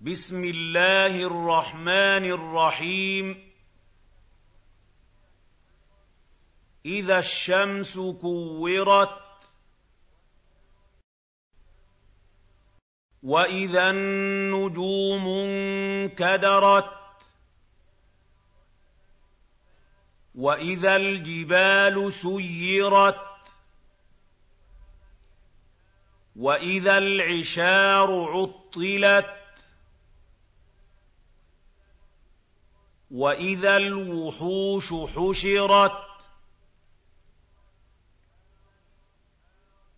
بسم الله الرحمن الرحيم. إذا الشمس كورت وإذا النجوم انكدرت وإذا الجبال سيرت وإذا العشار عطلت واذا الوحوش حشرت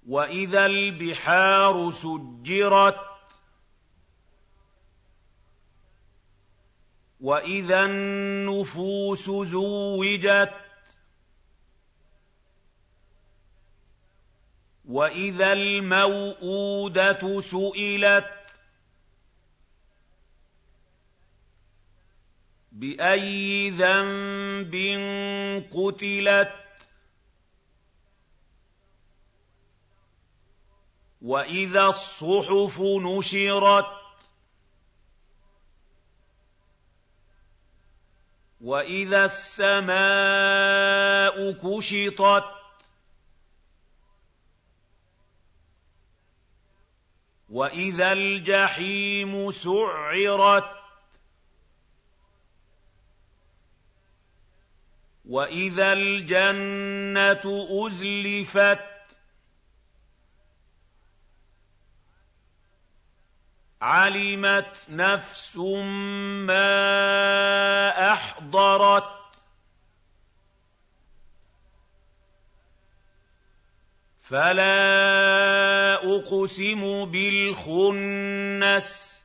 واذا البحار سجرت واذا النفوس زوجت واذا الموءوده سئلت بأي ذنب قتلت وإذا الصحف نشرت وإذا السماء كشطت وإذا الجحيم سعرت واذا الجنه ازلفت علمت نفس ما احضرت فلا اقسم بالخنس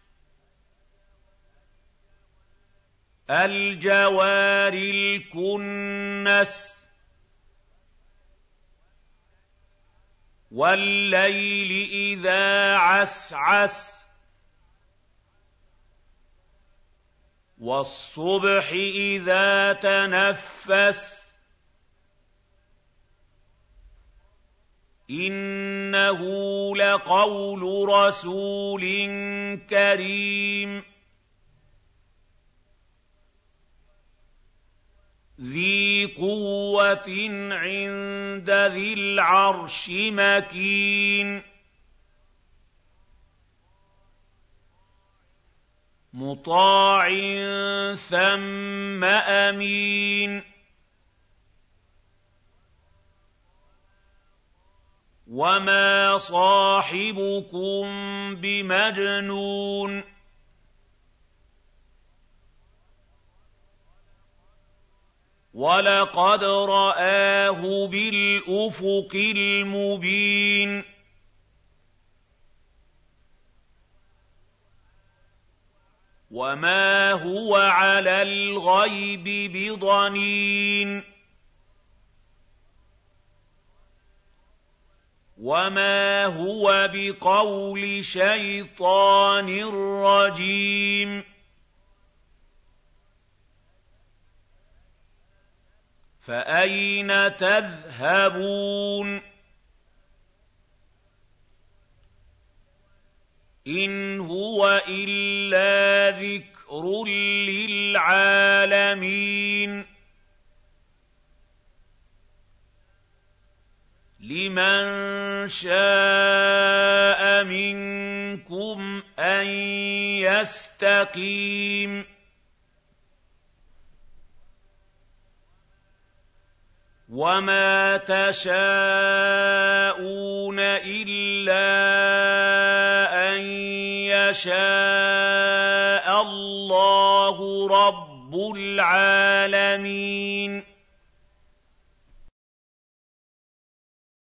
الجوار الكنس والليل إذا عسعس والصبح إذا تنفس إنه لقول رسول كريم ذي قوه عند ذي العرش مكين مطاع ثم امين وما صاحبكم بمجنون وَلَقَدْ رَآهُ بِالْأُفُقِ الْمُبِينِ وَمَا هُوَ عَلَى الْغَيْبِ بِضَنِينٍ وَمَا هُوَ بِقَوْلِ شَيْطَانٍ رَّجِيمٍ فأين تذهبون؟ إن هو إلا ذكر للعالمين. لمن شاء منكم أن يستقيم. وَمَا تَشَاءُونَ إِلَّا أَن يَشَاءَ اللَّهُ رَبُّ الْعَالَمِينَ